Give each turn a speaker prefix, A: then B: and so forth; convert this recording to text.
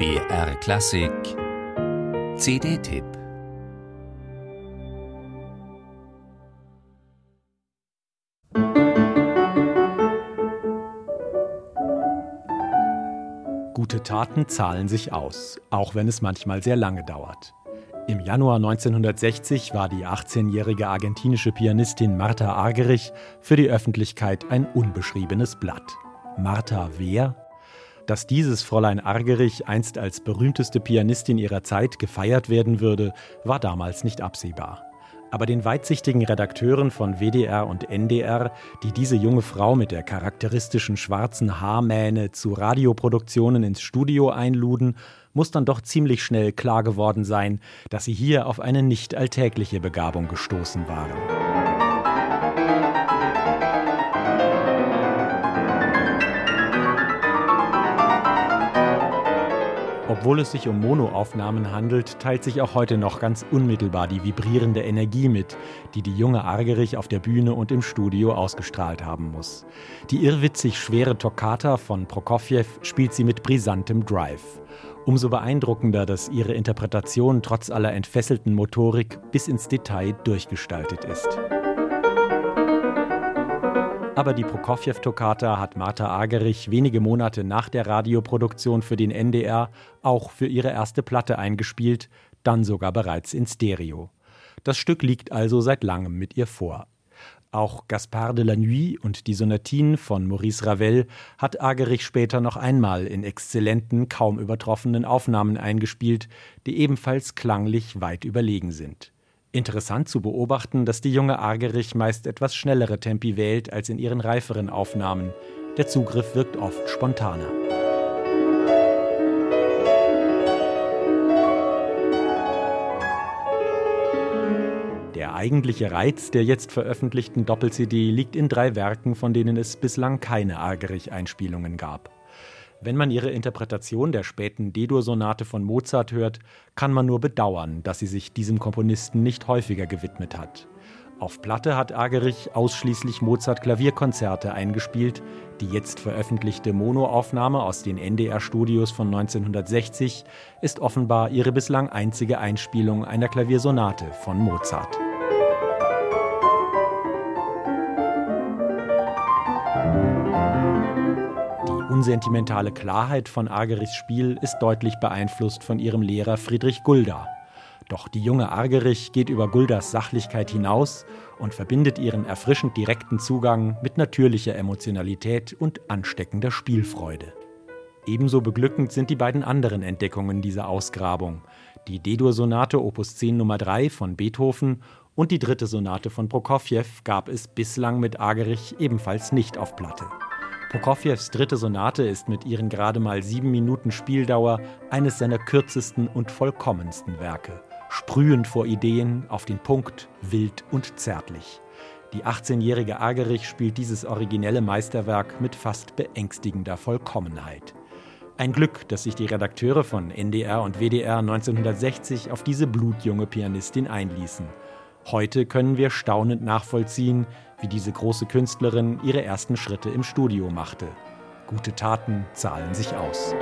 A: BR Klassik CD-Tipp Gute Taten zahlen sich aus, auch wenn es manchmal sehr lange dauert. Im Januar 1960 war die 18-jährige argentinische Pianistin Martha Argerich für die Öffentlichkeit ein unbeschriebenes Blatt. Martha wer? Dass dieses Fräulein Argerich einst als berühmteste Pianistin ihrer Zeit gefeiert werden würde, war damals nicht absehbar. Aber den weitsichtigen Redakteuren von WDR und NDR, die diese junge Frau mit der charakteristischen schwarzen Haarmähne zu Radioproduktionen ins Studio einluden, muss dann doch ziemlich schnell klar geworden sein, dass sie hier auf eine nicht alltägliche Begabung gestoßen waren. Obwohl es sich um Monoaufnahmen handelt, teilt sich auch heute noch ganz unmittelbar die vibrierende Energie mit, die die junge Argerich auf der Bühne und im Studio ausgestrahlt haben muss. Die irrwitzig schwere Toccata von Prokofjew spielt sie mit brisantem Drive. Umso beeindruckender, dass ihre Interpretation trotz aller entfesselten Motorik bis ins Detail durchgestaltet ist. Aber die Prokofjew-Toccata hat Martha Agerich wenige Monate nach der Radioproduktion für den NDR auch für ihre erste Platte eingespielt, dann sogar bereits in Stereo. Das Stück liegt also seit langem mit ihr vor. Auch Gaspard de la Nuit und die Sonatinen von Maurice Ravel hat Agerich später noch einmal in exzellenten, kaum übertroffenen Aufnahmen eingespielt, die ebenfalls klanglich weit überlegen sind. Interessant zu beobachten, dass die junge Argerich meist etwas schnellere Tempi wählt als in ihren reiferen Aufnahmen. Der Zugriff wirkt oft spontaner. Der eigentliche Reiz der jetzt veröffentlichten Doppel-CD liegt in drei Werken, von denen es bislang keine Argerich-Einspielungen gab. Wenn man ihre Interpretation der späten D-Dur-Sonate von Mozart hört, kann man nur bedauern, dass sie sich diesem Komponisten nicht häufiger gewidmet hat. Auf Platte hat Agerich ausschließlich Mozart-Klavierkonzerte eingespielt. Die jetzt veröffentlichte Monoaufnahme aus den NDR-Studios von 1960 ist offenbar ihre bislang einzige Einspielung einer Klaviersonate von Mozart. Unsentimentale Klarheit von Argerichs Spiel ist deutlich beeinflusst von ihrem Lehrer Friedrich Gulda. Doch die junge Argerich geht über Guldas Sachlichkeit hinaus und verbindet ihren erfrischend direkten Zugang mit natürlicher Emotionalität und ansteckender Spielfreude. Ebenso beglückend sind die beiden anderen Entdeckungen dieser Ausgrabung. Die D-Dur-Sonate Opus 10 Nummer 3 von Beethoven und die dritte Sonate von Prokofjew gab es bislang mit Argerich ebenfalls nicht auf Platte. Prokofjews dritte Sonate ist mit ihren gerade mal sieben Minuten Spieldauer eines seiner kürzesten und vollkommensten Werke. Sprühend vor Ideen, auf den Punkt, wild und zärtlich. Die 18-jährige Agerich spielt dieses originelle Meisterwerk mit fast beängstigender Vollkommenheit. Ein Glück, dass sich die Redakteure von NDR und WDR 1960 auf diese blutjunge Pianistin einließen. Heute können wir staunend nachvollziehen, wie diese große Künstlerin ihre ersten Schritte im Studio machte. Gute Taten zahlen sich aus.